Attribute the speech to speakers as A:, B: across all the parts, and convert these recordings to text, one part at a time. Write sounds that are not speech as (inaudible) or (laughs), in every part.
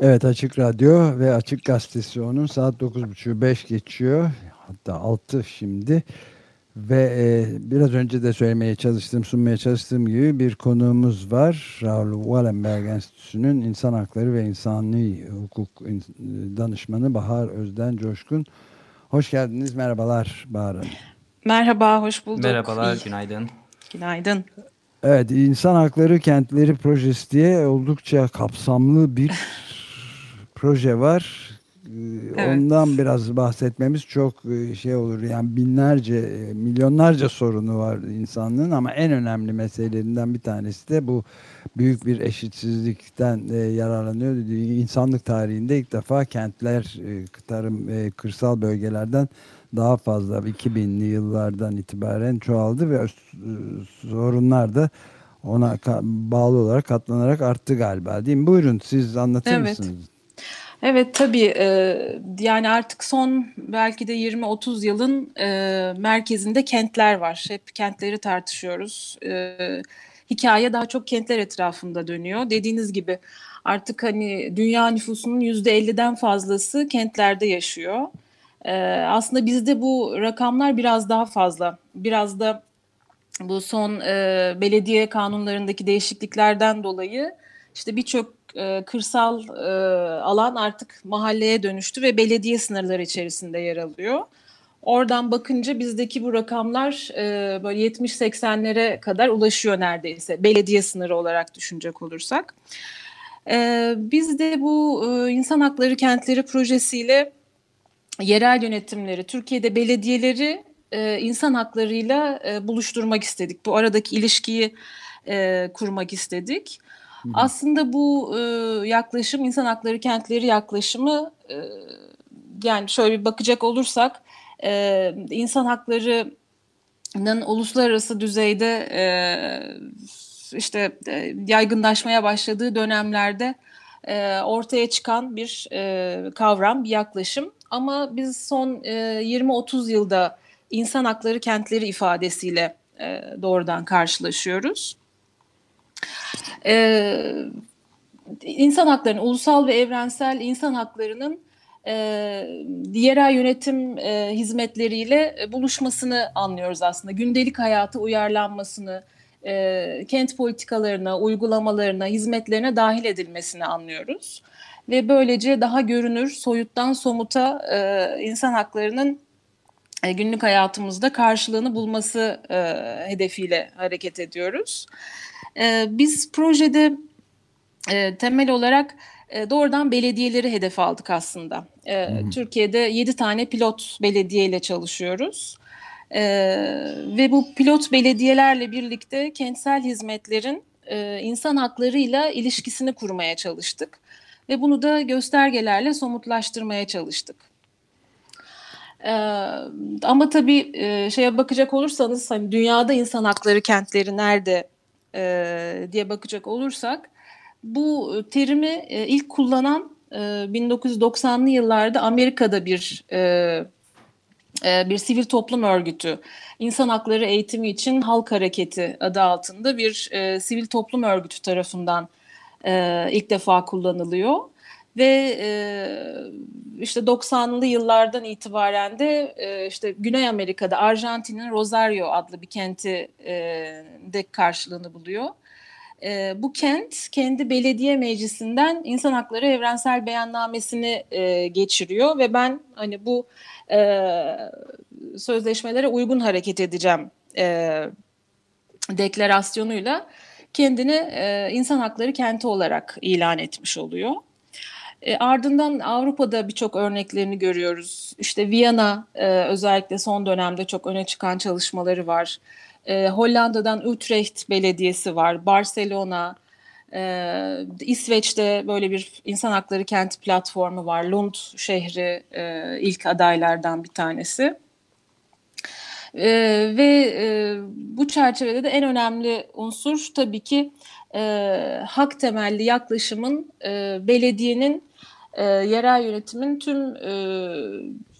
A: Evet Açık Radyo ve Açık Gazetesi onun saat 9.30 5 geçiyor. Hatta 6 şimdi. Ve e, biraz önce de söylemeye çalıştığım, sunmaya çalıştığım gibi bir konuğumuz var. Raul Wallenberg Enstitüsü'nün İnsan Hakları ve İnsani Hukuk Danışmanı Bahar Özden Coşkun. Hoş geldiniz, merhabalar Bahar Hanım.
B: Merhaba, hoş bulduk.
C: Merhabalar, günaydın.
B: Günaydın.
A: Evet, İnsan Hakları Kentleri Projesi diye oldukça kapsamlı bir proje var. Evet. Ondan biraz bahsetmemiz çok e, şey olur. Yani binlerce, e, milyonlarca sorunu var insanlığın ama en önemli meselelerinden bir tanesi de bu büyük bir eşitsizlikten e, yararlanıyor. İnsanlık tarihinde ilk defa kentler, tarım, kırsal bölgelerden daha fazla 2000'li yıllardan itibaren çoğaldı ve sorunlar da ona bağlı olarak katlanarak arttı galiba değil mi? Buyurun siz anlatır evet. mısınız?
B: Evet tabii e, yani artık son belki de 20-30 yılın e, merkezinde kentler var. Hep kentleri tartışıyoruz. E, hikaye daha çok kentler etrafında dönüyor. Dediğiniz gibi artık hani dünya nüfusunun %50'den fazlası kentlerde yaşıyor. Aslında bizde bu rakamlar biraz daha fazla. Biraz da bu son belediye kanunlarındaki değişikliklerden dolayı işte birçok e, kırsal e, alan artık mahalleye dönüştü ve belediye sınırları içerisinde yer alıyor. Oradan bakınca bizdeki bu rakamlar e, böyle 70-80'lere kadar ulaşıyor neredeyse belediye sınırı olarak düşünecek olursak. E, biz de bu e, insan hakları kentleri projesiyle yerel yönetimleri, Türkiye'de belediyeleri e, insan haklarıyla e, buluşturmak istedik. Bu aradaki ilişkiyi e, kurmak istedik. Aslında bu e, yaklaşım insan hakları kentleri yaklaşımı e, yani şöyle bir bakacak olursak e, insan haklarının uluslararası düzeyde e, işte e, yaygınlaşmaya başladığı dönemlerde e, ortaya çıkan bir e, kavram, bir yaklaşım. Ama biz son e, 20-30 yılda insan hakları kentleri ifadesiyle e, doğrudan karşılaşıyoruz. Ee, insan haklarının, ulusal ve evrensel insan haklarının e, yerel yönetim e, hizmetleriyle buluşmasını anlıyoruz aslında. Gündelik hayata uyarlanmasını, e, kent politikalarına, uygulamalarına, hizmetlerine dahil edilmesini anlıyoruz. Ve böylece daha görünür, soyuttan somuta e, insan haklarının e, günlük hayatımızda karşılığını bulması e, hedefiyle hareket ediyoruz. E, biz projede e, temel olarak e, doğrudan belediyeleri hedef aldık aslında. Hmm. Türkiye'de 7 tane pilot belediye ile çalışıyoruz. E, ve bu pilot belediyelerle birlikte kentsel hizmetlerin insan haklarıyla ilişkisini kurmaya çalıştık. Ve bunu da göstergelerle somutlaştırmaya çalıştık. Ee, ama tabii e, şeye bakacak olursanız hani dünyada insan hakları kentleri nerede e, diye bakacak olursak bu terimi e, ilk kullanan e, 1990'lı yıllarda Amerika'da bir e, e, bir sivil toplum örgütü insan hakları eğitimi için halk hareketi adı altında bir e, sivil toplum örgütü tarafından e, ilk defa kullanılıyor ve e, işte 90'lı yıllardan itibaren de e, işte Güney Amerika'da Arjantin'in Rosario adlı bir kenti e, de karşılığını buluyor. E, bu kent kendi belediye meclisinden insan hakları evrensel beyannamesini e, geçiriyor ve ben hani bu e, sözleşmelere uygun hareket edeceğim e, deklarasyonuyla kendini e, insan hakları kenti olarak ilan etmiş oluyor. E, ardından Avrupa'da birçok örneklerini görüyoruz. İşte Viyana e, özellikle son dönemde çok öne çıkan çalışmaları var. E, Hollanda'dan Utrecht Belediyesi var. Barcelona, e, İsveç'te böyle bir insan hakları kenti platformu var. Lund şehri e, ilk adaylardan bir tanesi. E, ve e, bu çerçevede de en önemli unsur tabii ki e, hak temelli yaklaşımın e, belediyenin e, yerel yönetimin tüm e,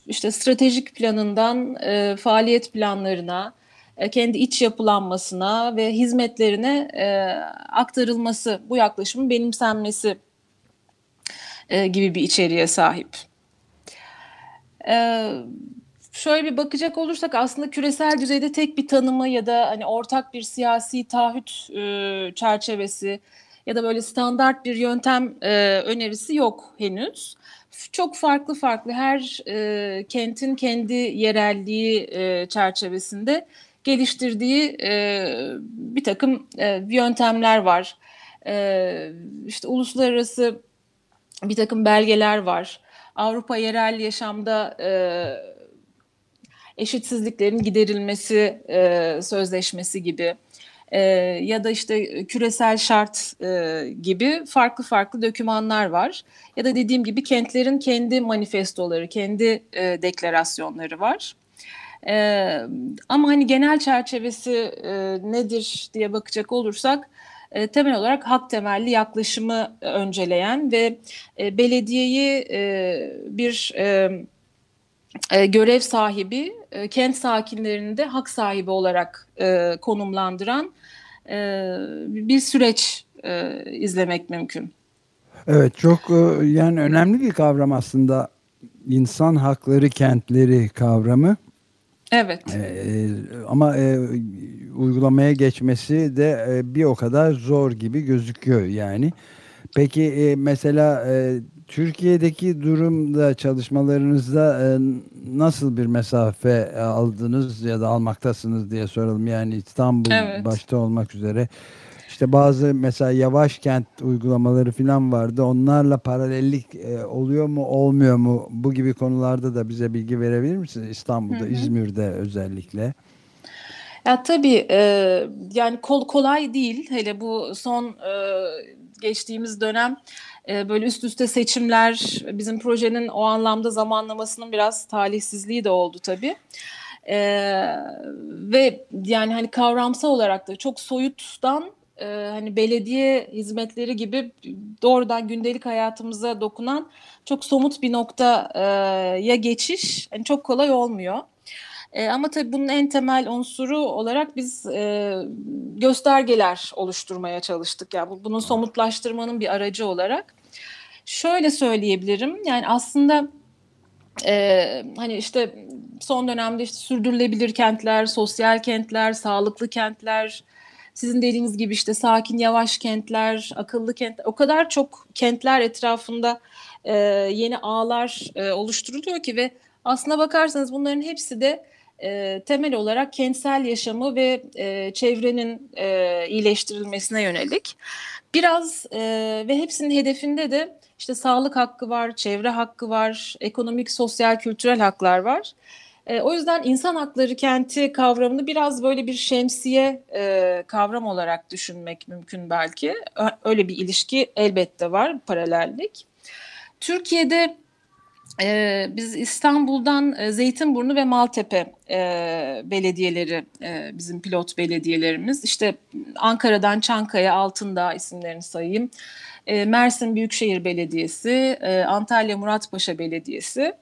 B: işte stratejik planından e, faaliyet planlarına, e, kendi iç yapılanmasına ve hizmetlerine e, aktarılması, bu yaklaşımın benimsenmesi e, gibi bir içeriğe sahip. E, şöyle bir bakacak olursak aslında küresel düzeyde tek bir tanımı ya da hani ortak bir siyasi taahhüt e, çerçevesi ya da böyle standart bir yöntem e, önerisi yok henüz. Çok farklı farklı her e, kentin kendi yerelliği e, çerçevesinde geliştirdiği e, bir takım e, yöntemler var. E, işte uluslararası bir takım belgeler var. Avrupa yerel yaşamda e, eşitsizliklerin giderilmesi e, sözleşmesi gibi e, ya da işte küresel şart e, gibi farklı farklı dokümanlar var. Ya da dediğim gibi kentlerin kendi manifestoları, kendi e, deklarasyonları var. E, ama hani genel çerçevesi e, nedir diye bakacak olursak e, temel olarak hak temelli yaklaşımı önceleyen ve e, belediyeyi e, bir e, görev sahibi, e, kent sakinlerini de hak sahibi olarak e, konumlandıran e, bir süreç e, izlemek mümkün.
A: Evet çok e, yani önemli bir kavram aslında insan hakları kentleri kavramı.
B: Evet.
A: Ee, ama e, uygulamaya geçmesi de e, bir o kadar zor gibi gözüküyor yani. Peki e, mesela e, Türkiye'deki durumda çalışmalarınızda e, nasıl bir mesafe aldınız ya da almaktasınız diye soralım. Yani İstanbul evet. başta olmak üzere. İşte bazı mesela yavaş kent uygulamaları falan vardı. Onlarla paralellik e, oluyor mu olmuyor mu? Bu gibi konularda da bize bilgi verebilir misiniz? İstanbul'da, hı hı. İzmir'de özellikle.
B: Ya tabii e, yani kol kolay değil. Hele bu son e, geçtiğimiz dönem e, böyle üst üste seçimler bizim projenin o anlamda zamanlamasının biraz talihsizliği de oldu tabii. E, ve yani hani kavramsal olarak da çok soyuttan e, hani belediye hizmetleri gibi doğrudan gündelik hayatımıza dokunan çok somut bir noktaya geçiş yani çok kolay olmuyor. E, ama tabii bunun en temel unsuru olarak biz e, göstergeler oluşturmaya çalıştık. Yani bu, bunun somutlaştırmanın bir aracı olarak. Şöyle söyleyebilirim. Yani aslında e, hani işte son dönemde işte sürdürülebilir kentler, sosyal kentler, sağlıklı kentler, sizin dediğiniz gibi işte sakin yavaş kentler, akıllı kentler, o kadar çok kentler etrafında e, yeni ağlar e, oluşturuluyor ki ve aslına bakarsanız bunların hepsi de e, temel olarak kentsel yaşamı ve e, çevrenin e, iyileştirilmesine yönelik. Biraz e, ve hepsinin hedefinde de işte sağlık hakkı var, çevre hakkı var, ekonomik, sosyal, kültürel haklar var. E, o yüzden insan hakları kenti kavramını biraz böyle bir şemsiye e, kavram olarak düşünmek mümkün belki. Öyle bir ilişki elbette var, paralellik. Türkiye'de ee, biz İstanbul'dan e, Zeytinburnu ve Maltepe e, belediyeleri e, bizim pilot belediyelerimiz. İşte Ankara'dan Çankaya, Altındağ isimlerini sayayım. E, Mersin Büyükşehir Belediyesi, e, Antalya Muratpaşa Belediyesi.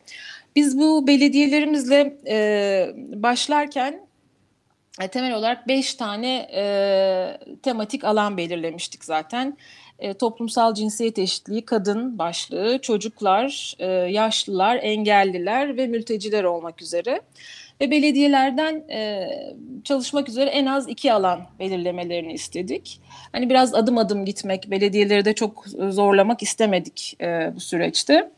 B: Biz bu belediyelerimizle e, başlarken e, temel olarak beş tane e, tematik alan belirlemiştik zaten e, toplumsal cinsiyet eşitliği, kadın başlığı, çocuklar, e, yaşlılar, engelliler ve mülteciler olmak üzere. Ve belediyelerden e, çalışmak üzere en az iki alan belirlemelerini istedik. Hani biraz adım adım gitmek, belediyeleri de çok zorlamak istemedik e, bu süreçte.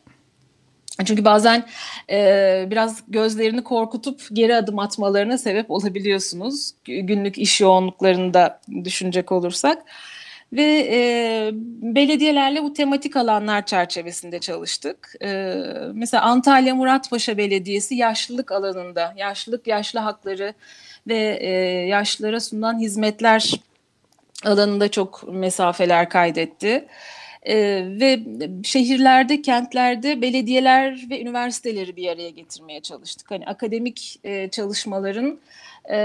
B: Çünkü bazen e, biraz gözlerini korkutup geri adım atmalarına sebep olabiliyorsunuz. Günlük iş yoğunluklarında düşünecek olursak ve e, belediyelerle bu tematik alanlar çerçevesinde çalıştık. E, mesela Antalya Muratpaşa Belediyesi yaşlılık alanında, yaşlılık, yaşlı hakları ve e, yaşlılara sunulan hizmetler alanında çok mesafeler kaydetti. Ee, ve şehirlerde, kentlerde belediyeler ve üniversiteleri bir araya getirmeye çalıştık. Hani akademik e, çalışmaların e,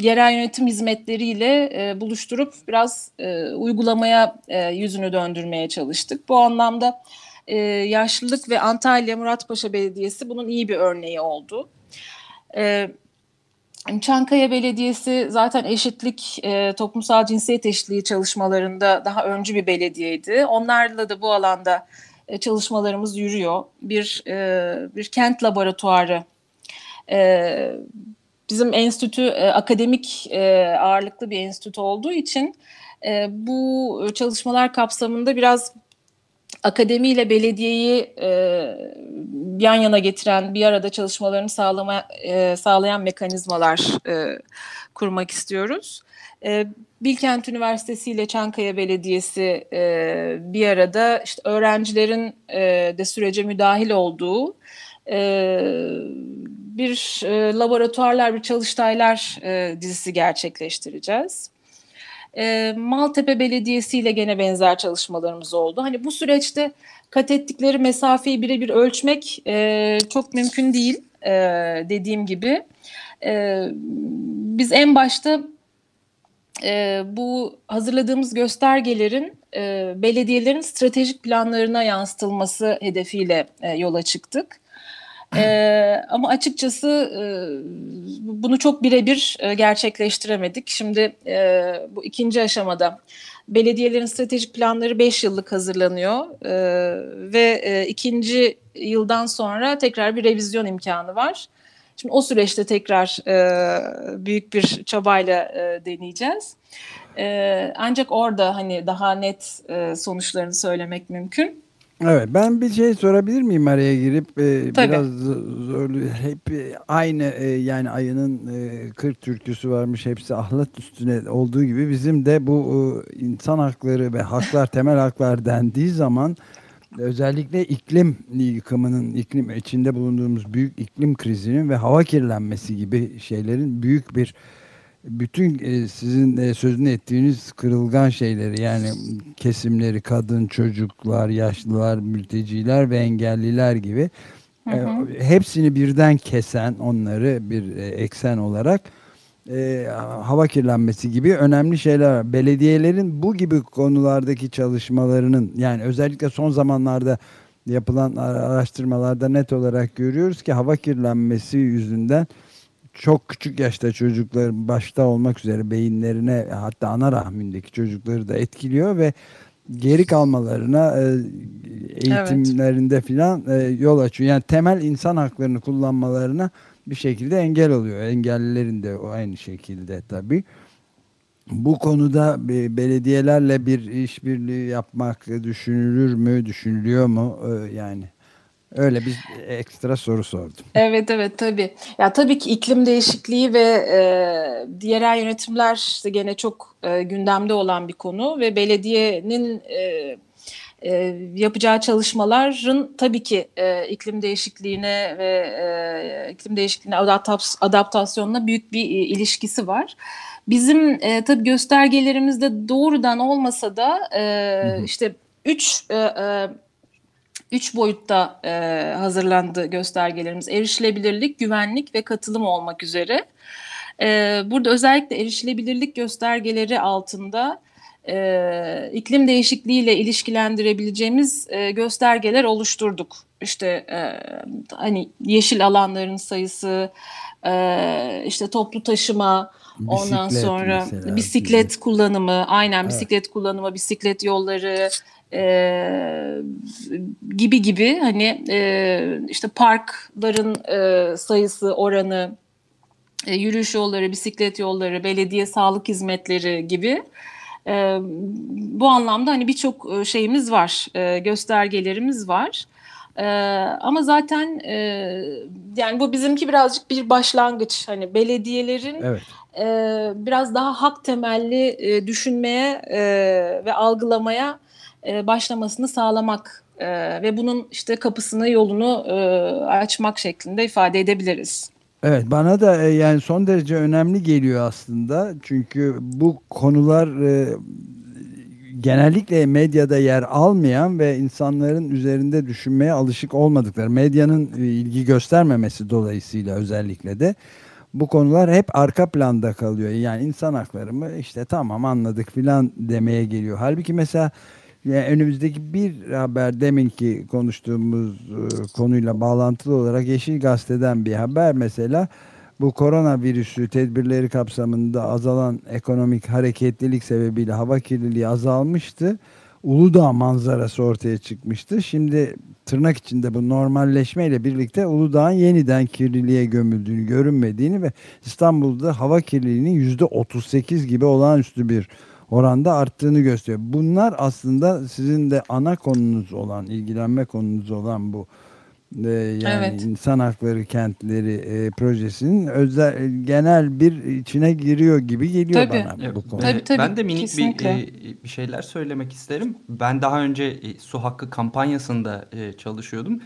B: yerel yönetim hizmetleriyle e, buluşturup biraz e, uygulamaya e, yüzünü döndürmeye çalıştık. Bu anlamda e, yaşlılık ve Antalya Muratpaşa Belediyesi bunun iyi bir örneği oldu. E, Çankaya Belediyesi zaten eşitlik, e, toplumsal cinsiyet eşitliği çalışmalarında daha öncü bir belediyeydi. Onlarla da bu alanda e, çalışmalarımız yürüyor. Bir e, bir kent laboratuvarı. E, bizim enstitü e, akademik e, ağırlıklı bir enstitü olduğu için e, bu çalışmalar kapsamında biraz akademiyle belediyeyi e, yan yana getiren, bir arada çalışmalarını sağlama, e, sağlayan mekanizmalar e, kurmak istiyoruz. E, Bilkent Üniversitesi ile Çankaya Belediyesi e, bir arada işte öğrencilerin e, de sürece müdahil olduğu e, bir e, laboratuvarlar, bir çalıştaylar e, dizisi gerçekleştireceğiz. E, Maltepe Belediyesi ile gene benzer çalışmalarımız oldu. Hani bu süreçte kat ettikleri mesafeyi birebir ölçmek e, çok mümkün değil e, dediğim gibi. E, biz en başta e, bu hazırladığımız göstergelerin e, belediyelerin stratejik planlarına yansıtılması hedefiyle e, yola çıktık. Ee, ama açıkçası e, bunu çok birebir e, gerçekleştiremedik. Şimdi e, bu ikinci aşamada belediyelerin stratejik planları 5 yıllık hazırlanıyor e, ve e, ikinci yıldan sonra tekrar bir revizyon imkanı var. Şimdi o süreçte tekrar e, büyük bir çabayla e, deneyeceğiz. E, ancak orada hani daha net e, sonuçlarını söylemek mümkün.
A: Evet ben bir şey sorabilir miyim araya girip? E, biraz zorlu hep e, aynı e, yani ayının e, 40 türküsü varmış hepsi ahlat üstüne olduğu gibi bizim de bu e, insan hakları ve haklar (laughs) temel haklar dendiği zaman özellikle iklim yıkımının iklim içinde bulunduğumuz büyük iklim krizinin ve hava kirlenmesi gibi şeylerin büyük bir bütün e, sizin e, sözünü ettiğiniz kırılgan şeyleri yani kesimleri kadın, çocuklar, yaşlılar, mülteciler ve engelliler gibi hı e, hı. hepsini birden kesen onları bir eksen olarak e, hava kirlenmesi gibi önemli şeyler var. Belediyelerin bu gibi konulardaki çalışmalarının yani özellikle son zamanlarda yapılan araştırmalarda net olarak görüyoruz ki hava kirlenmesi yüzünden çok küçük yaşta çocuklar başta olmak üzere beyinlerine hatta ana rahmindeki çocukları da etkiliyor ve geri kalmalarına e, eğitimlerinde evet. filan e, yol açıyor. Yani temel insan haklarını kullanmalarına bir şekilde engel oluyor. Engellilerin de o aynı şekilde tabii. Bu konuda belediyelerle bir işbirliği yapmak düşünülür mü, düşünülüyor mu? E, yani Öyle bir ekstra soru sordum.
B: Evet evet tabii. Ya tabii ki iklim değişikliği ve e, diğer yönetimler işte gene çok e, gündemde olan bir konu ve belediyenin e, e, yapacağı çalışmaların tabii ki e, iklim değişikliğine ve e, iklim değişikliğine adaptasyonuna büyük bir e, ilişkisi var. Bizim e, tabii göstergelerimizde doğrudan olmasa da e, hı hı. işte üç e, e, üç boyutta e, hazırlandı göstergelerimiz. Erişilebilirlik, güvenlik ve katılım olmak üzere. E, burada özellikle erişilebilirlik göstergeleri altında e, iklim değişikliğiyle ilişkilendirebileceğimiz e, göstergeler oluşturduk. İşte e, hani yeşil alanların sayısı, e, işte toplu taşıma, Bisiklet ondan sonra mesela. bisiklet kullanımı, aynen evet. bisiklet kullanımı, bisiklet yolları, e, gibi gibi hani e, işte parkların e, sayısı oranı e, yürüyüş yolları bisiklet yolları belediye sağlık hizmetleri gibi e, bu anlamda hani birçok e, şeyimiz var e, göstergelerimiz var. Ee, ama zaten e, yani bu bizimki birazcık bir başlangıç. Hani belediyelerin evet. e, biraz daha hak temelli e, düşünmeye e, ve algılamaya e, başlamasını sağlamak e, ve bunun işte kapısını yolunu e, açmak şeklinde ifade edebiliriz.
A: Evet bana da yani son derece önemli geliyor aslında çünkü bu konular genellikle medyada yer almayan ve insanların üzerinde düşünmeye alışık olmadıkları medyanın ilgi göstermemesi dolayısıyla özellikle de bu konular hep arka planda kalıyor. Yani insan hakları mı işte tamam anladık filan demeye geliyor. Halbuki mesela yani önümüzdeki bir haber deminki konuştuğumuz e, konuyla bağlantılı olarak Yeşil Gazete'den bir haber mesela bu koronavirüsü tedbirleri kapsamında azalan ekonomik hareketlilik sebebiyle hava kirliliği azalmıştı. Uludağ manzarası ortaya çıkmıştı. Şimdi tırnak içinde bu normalleşmeyle birlikte Uludağ'ın yeniden kirliliğe gömüldüğünü, görünmediğini ve İstanbul'da hava kirliliğinin %38 gibi olağanüstü bir oranda arttığını gösteriyor. Bunlar aslında sizin de ana konunuz olan, ilgilenme konunuz olan bu e, yani evet. insan hakları kentleri e, projesinin özel genel bir içine giriyor gibi geliyor
B: tabii.
A: bana bu konu.
C: Tabii, tabii, ben de minik bir, e, bir şeyler söylemek isterim. Ben daha önce e, su hakkı kampanyasında e, çalışıyordum.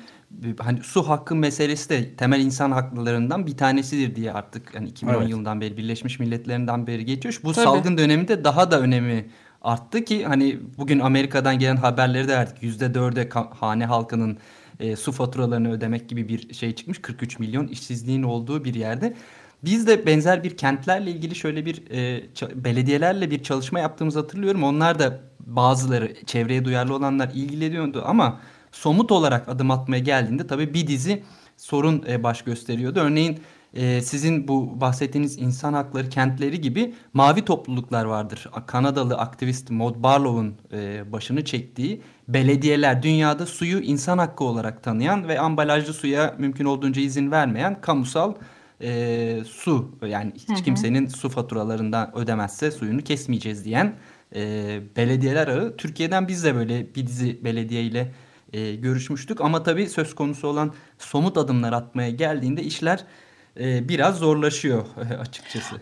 C: Hani su hakkı meselesi de temel insan haklarından bir tanesidir diye artık hani 2010 evet. yılından beri Birleşmiş Milletler'inden beri geçiyor. Bu tabii. salgın döneminde daha da önemi arttı ki hani bugün Amerika'dan gelen haberleri de verdik. %4'e hane halkının e, su faturalarını ödemek gibi bir şey çıkmış. 43 milyon işsizliğin olduğu bir yerde. Biz de benzer bir kentlerle ilgili şöyle bir e, belediyelerle bir çalışma yaptığımızı hatırlıyorum. Onlar da bazıları çevreye duyarlı olanlar ilgileniyordu ama somut olarak adım atmaya geldiğinde tabii bir dizi sorun e, baş gösteriyordu. Örneğin e, sizin bu bahsettiğiniz insan hakları kentleri gibi mavi topluluklar vardır. Kanadalı aktivist Maud Barlow'un e, başını çektiği belediyeler dünyada suyu insan hakkı olarak tanıyan ve ambalajlı suya mümkün olduğunca izin vermeyen kamusal e, su yani hiç kimsenin su faturalarından ödemezse suyunu kesmeyeceğiz diyen e, belediyeler ağı. Türkiye'den biz de böyle bir dizi belediye ile e, görüşmüştük ama tabii söz konusu olan somut adımlar atmaya geldiğinde işler e, biraz zorlaşıyor açıkçası.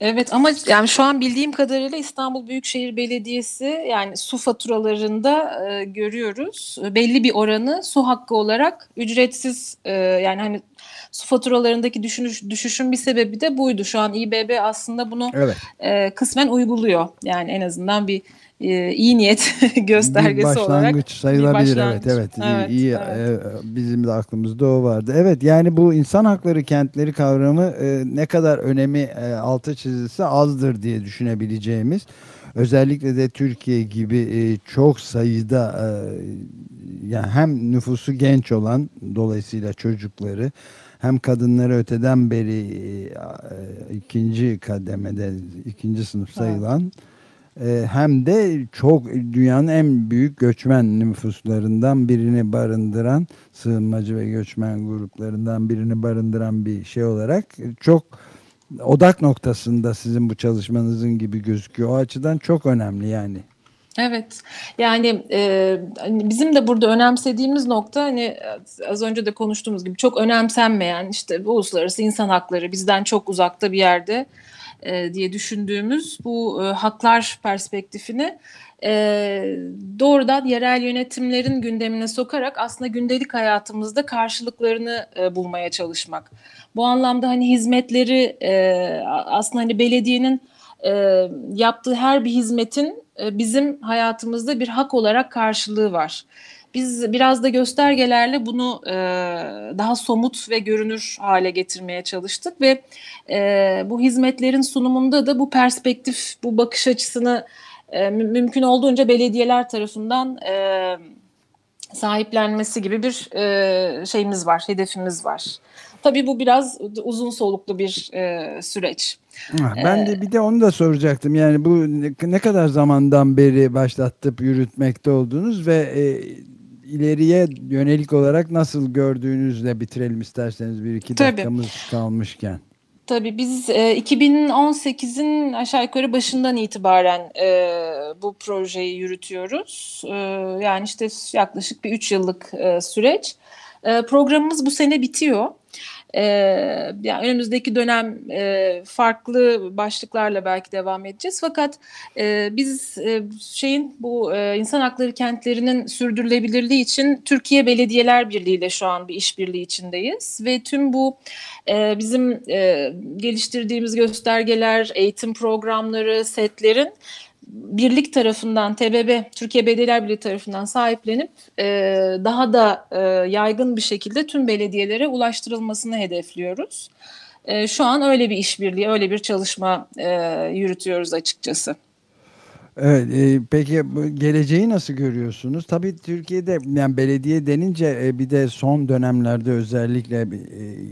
B: Evet ama yani şu an bildiğim kadarıyla İstanbul Büyükşehir Belediyesi yani su faturalarında e, görüyoruz belli bir oranı su hakkı olarak ücretsiz e, yani hani su faturalarındaki düşüş, düşüşün bir sebebi de buydu. Şu an İBB aslında bunu evet. e, kısmen uyguluyor yani en azından bir e, iyi niyet (laughs) göstergesi bir olarak.
A: sayılabilir bir başlangıç. evet evet, evet iyi, evet. E, bizim de aklımızda o vardı. Evet yani bu insan hakları kentleri kavramı e, ne kadar önemi e, altı çizilse azdır diye düşünebileceğimiz özellikle de Türkiye gibi e, çok sayıda e, yani hem nüfusu genç olan dolayısıyla çocukları hem kadınları öteden beri e, ikinci kademede ikinci sınıf sayılan evet hem de çok dünyanın en büyük göçmen nüfuslarından birini barındıran sığınmacı ve göçmen gruplarından birini barındıran bir şey olarak çok odak noktasında sizin bu çalışmanızın gibi gözüküyor. O açıdan çok önemli yani.
B: Evet yani e, hani bizim de burada önemsediğimiz nokta hani az önce de konuştuğumuz gibi çok önemsenmeyen işte bu uluslararası insan hakları bizden çok uzakta bir yerde e, diye düşündüğümüz bu e, haklar perspektifini e, doğrudan yerel yönetimlerin gündemine sokarak aslında gündelik hayatımızda karşılıklarını e, bulmaya çalışmak. Bu anlamda hani hizmetleri e, aslında hani belediyenin e, yaptığı her bir hizmetin e, bizim hayatımızda bir hak olarak karşılığı var. Biz biraz da göstergelerle bunu e, daha somut ve görünür hale getirmeye çalıştık ve e, bu hizmetlerin sunumunda da bu perspektif, bu bakış açısını e, mümkün olduğunca belediyeler tarafından e, sahiplenmesi gibi bir e, şeyimiz var, hedefimiz var. Tabii bu biraz uzun soluklu bir e, süreç.
A: Ben de bir de onu da soracaktım. Yani bu ne kadar zamandan beri başlattıp yürütmekte oldunuz ve e, ileriye yönelik olarak nasıl gördüğünüzle bitirelim isterseniz bir iki Tabii. dakikamız kalmışken.
B: Tabii biz e, 2018'in aşağı yukarı başından itibaren e, bu projeyi yürütüyoruz. E, yani işte yaklaşık bir üç yıllık e, süreç. E, programımız bu sene bitiyor. E, yani önümüzdeki dönem e, farklı başlıklarla belki devam edeceğiz. Fakat e, biz e, şeyin bu insan hakları kentlerinin sürdürülebilirliği için Türkiye Belediyeler Birliği ile şu an bir işbirliği içindeyiz ve tüm bu bizim geliştirdiğimiz göstergeler, eğitim programları, setlerin birlik tarafından TBB Türkiye Belediyeler Birliği tarafından sahiplenip e, daha da e, yaygın bir şekilde tüm belediyelere ulaştırılmasını hedefliyoruz. E, şu an öyle bir işbirliği, öyle bir çalışma e, yürütüyoruz açıkçası.
A: Evet, e, peki geleceği nasıl görüyorsunuz? Tabii Türkiye'de yani belediye denince e, bir de son dönemlerde özellikle e,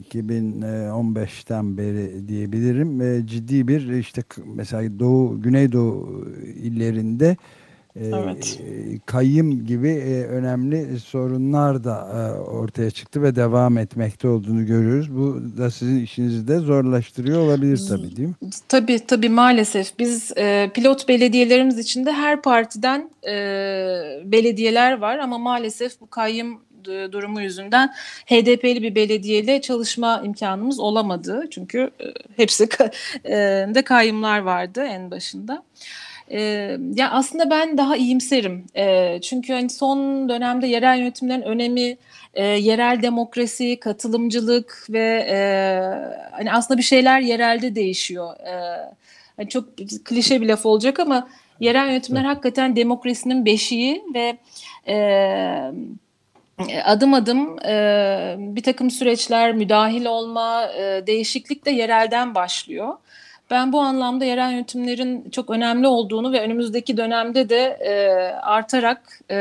A: 2015'ten beri diyebilirim e, ciddi bir işte mesela Doğu, Güneydoğu illerinde ee, evet. Kayyım gibi e, önemli sorunlar da e, ortaya çıktı ve devam etmekte olduğunu görüyoruz. Bu da sizin işinizi de zorlaştırıyor olabilir tabii değil mi?
B: Tabii tabii maalesef. Biz e, pilot belediyelerimiz içinde her partiden belediyeler var ama maalesef bu kayyım durumu yüzünden HDP'li bir belediyeyle çalışma imkanımız olamadı. Çünkü hepsi de kayyımlar vardı en başında. E, ya aslında ben daha iyimserim. E, çünkü hani son dönemde yerel yönetimlerin önemi, e, yerel demokrasi, katılımcılık ve e, hani aslında bir şeyler yerelde değişiyor. E, hani çok klişe bir laf olacak ama yerel yönetimler hakikaten demokrasinin beşiği ve e, adım adım e, bir takım süreçler, müdahil olma, e, değişiklik de yerelden başlıyor. Ben bu anlamda yerel yönetimlerin çok önemli olduğunu ve önümüzdeki dönemde de e, artarak e,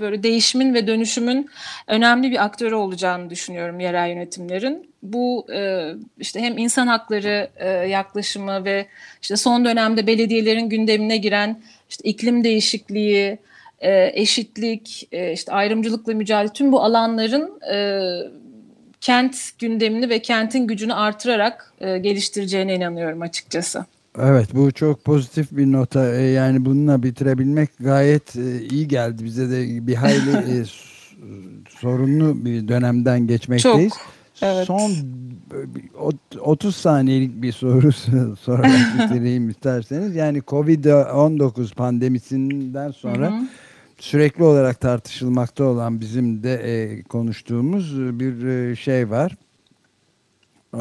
B: böyle değişimin ve dönüşümün önemli bir aktörü olacağını düşünüyorum yerel yönetimlerin. Bu e, işte hem insan hakları e, yaklaşımı ve işte son dönemde belediyelerin gündemine giren işte iklim değişikliği, e, eşitlik, e, işte ayrımcılıkla mücadele tüm bu alanların e, kent gündemini ve kentin gücünü artırarak e, geliştireceğine inanıyorum açıkçası.
A: Evet bu çok pozitif bir nota e, yani bununla bitirebilmek gayet e, iyi geldi bize de bir hayli (laughs) e, sorunlu bir dönemden geçmekteyiz. Çok. Evet. Son 30 saniyelik bir soru (laughs) sorarak (laughs) bitireyim isterseniz. Yani Covid-19 pandemisinden sonra hı hı sürekli olarak tartışılmakta olan bizim de e, konuştuğumuz bir e, şey var. Ee,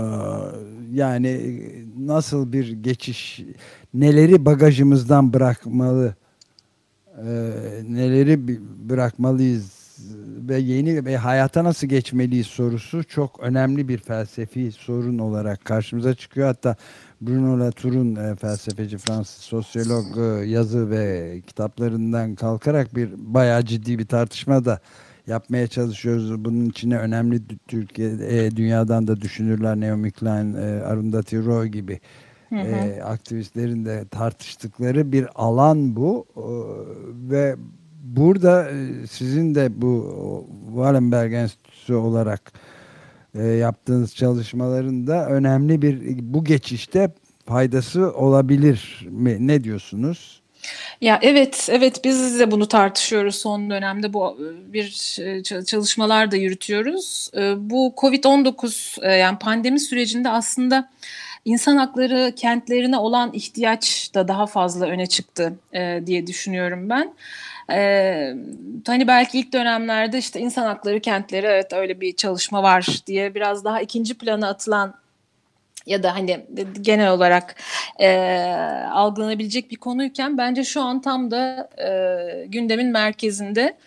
A: yani nasıl bir geçiş, neleri bagajımızdan bırakmalı, e, neleri bırakmalıyız ve yeni ve hayata nasıl geçmeliyiz sorusu çok önemli bir felsefi sorun olarak karşımıza çıkıyor. Hatta Bruno Latour'un e, felsefeci Fransız sosyolog e, yazı ve kitaplarından kalkarak bir bayağı ciddi bir tartışma da yapmaya çalışıyoruz. Bunun içine önemli Türkiye e, dünyadan da düşünürler Naomi Klein, e, Arundhati Roy gibi hı hı. E, aktivistlerin de tartıştıkları bir alan bu e, ve burada e, sizin de bu Wallenberg Enstitüsü olarak e, yaptığınız çalışmaların da önemli bir bu geçişte faydası olabilir mi? Ne diyorsunuz?
B: Ya evet, evet biz de bunu tartışıyoruz son dönemde bu e, bir e, çalışmalar da yürütüyoruz. E, bu Covid-19 yani pandemi sürecinde aslında insan hakları kentlerine olan ihtiyaç da daha fazla öne çıktı diye düşünüyorum ben. Ee, hani belki ilk dönemlerde işte insan hakları kentleri evet öyle bir çalışma var diye biraz daha ikinci plana atılan ya da hani genel olarak e, algılanabilecek bir konuyken bence şu an tam da e, gündemin merkezinde.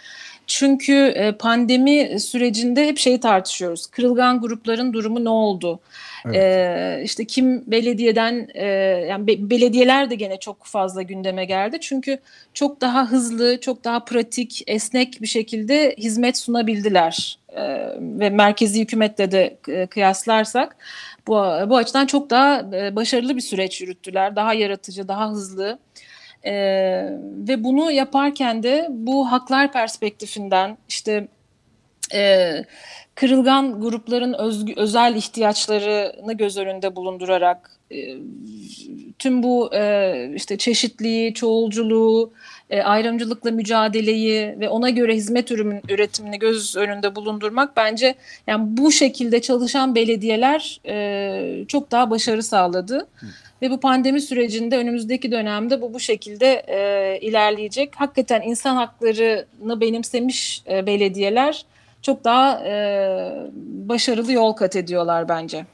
B: Çünkü e, pandemi sürecinde hep şeyi tartışıyoruz. Kırılgan grupların durumu ne oldu? Evet. Ee, işte kim belediyeden e, yani be, belediyeler de gene çok fazla gündeme geldi. Çünkü çok daha hızlı, çok daha pratik, esnek bir şekilde hizmet sunabildiler. Ee, ve merkezi hükümetle de e, kıyaslarsak bu, bu açıdan çok daha e, başarılı bir süreç yürüttüler. Daha yaratıcı, daha hızlı. Ee, ve bunu yaparken de bu haklar perspektifinden işte e, kırılgan grupların özgü, özel ihtiyaçlarını göz önünde bulundurarak e, tüm bu e, işte çeşitliği, çoğulculuğu, e, ayrımcılıkla mücadeleyi ve ona göre hizmet ürün, üretimini göz önünde bulundurmak bence yani bu şekilde çalışan belediyeler e, çok daha başarı sağladı. Ve bu pandemi sürecinde önümüzdeki dönemde bu bu şekilde e, ilerleyecek. Hakikaten insan haklarını benimsemiş e, belediyeler çok daha e, başarılı yol kat ediyorlar bence.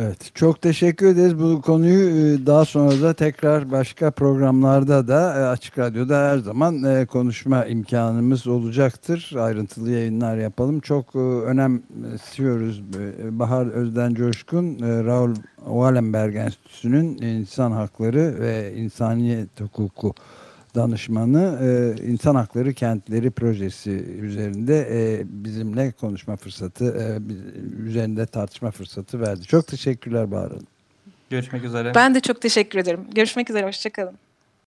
A: Evet çok teşekkür ederiz. Bu konuyu e, daha sonra da tekrar başka programlarda da e, Açık Radyo'da her zaman e, konuşma imkanımız olacaktır. Ayrıntılı yayınlar yapalım. Çok önemsiyoruz. Bahar Özden Coşkun, Raul Wallenberg Enstitüsü'nün insan hakları ve insaniyet hukuku danışmanı e, İnsan Hakları Kentleri projesi üzerinde e, bizimle konuşma fırsatı, e, biz- üzerinde tartışma fırsatı verdi. Çok teşekkürler Bahar Hanım.
C: Görüşmek üzere.
B: Ben de çok teşekkür ederim. Görüşmek üzere, hoşçakalın.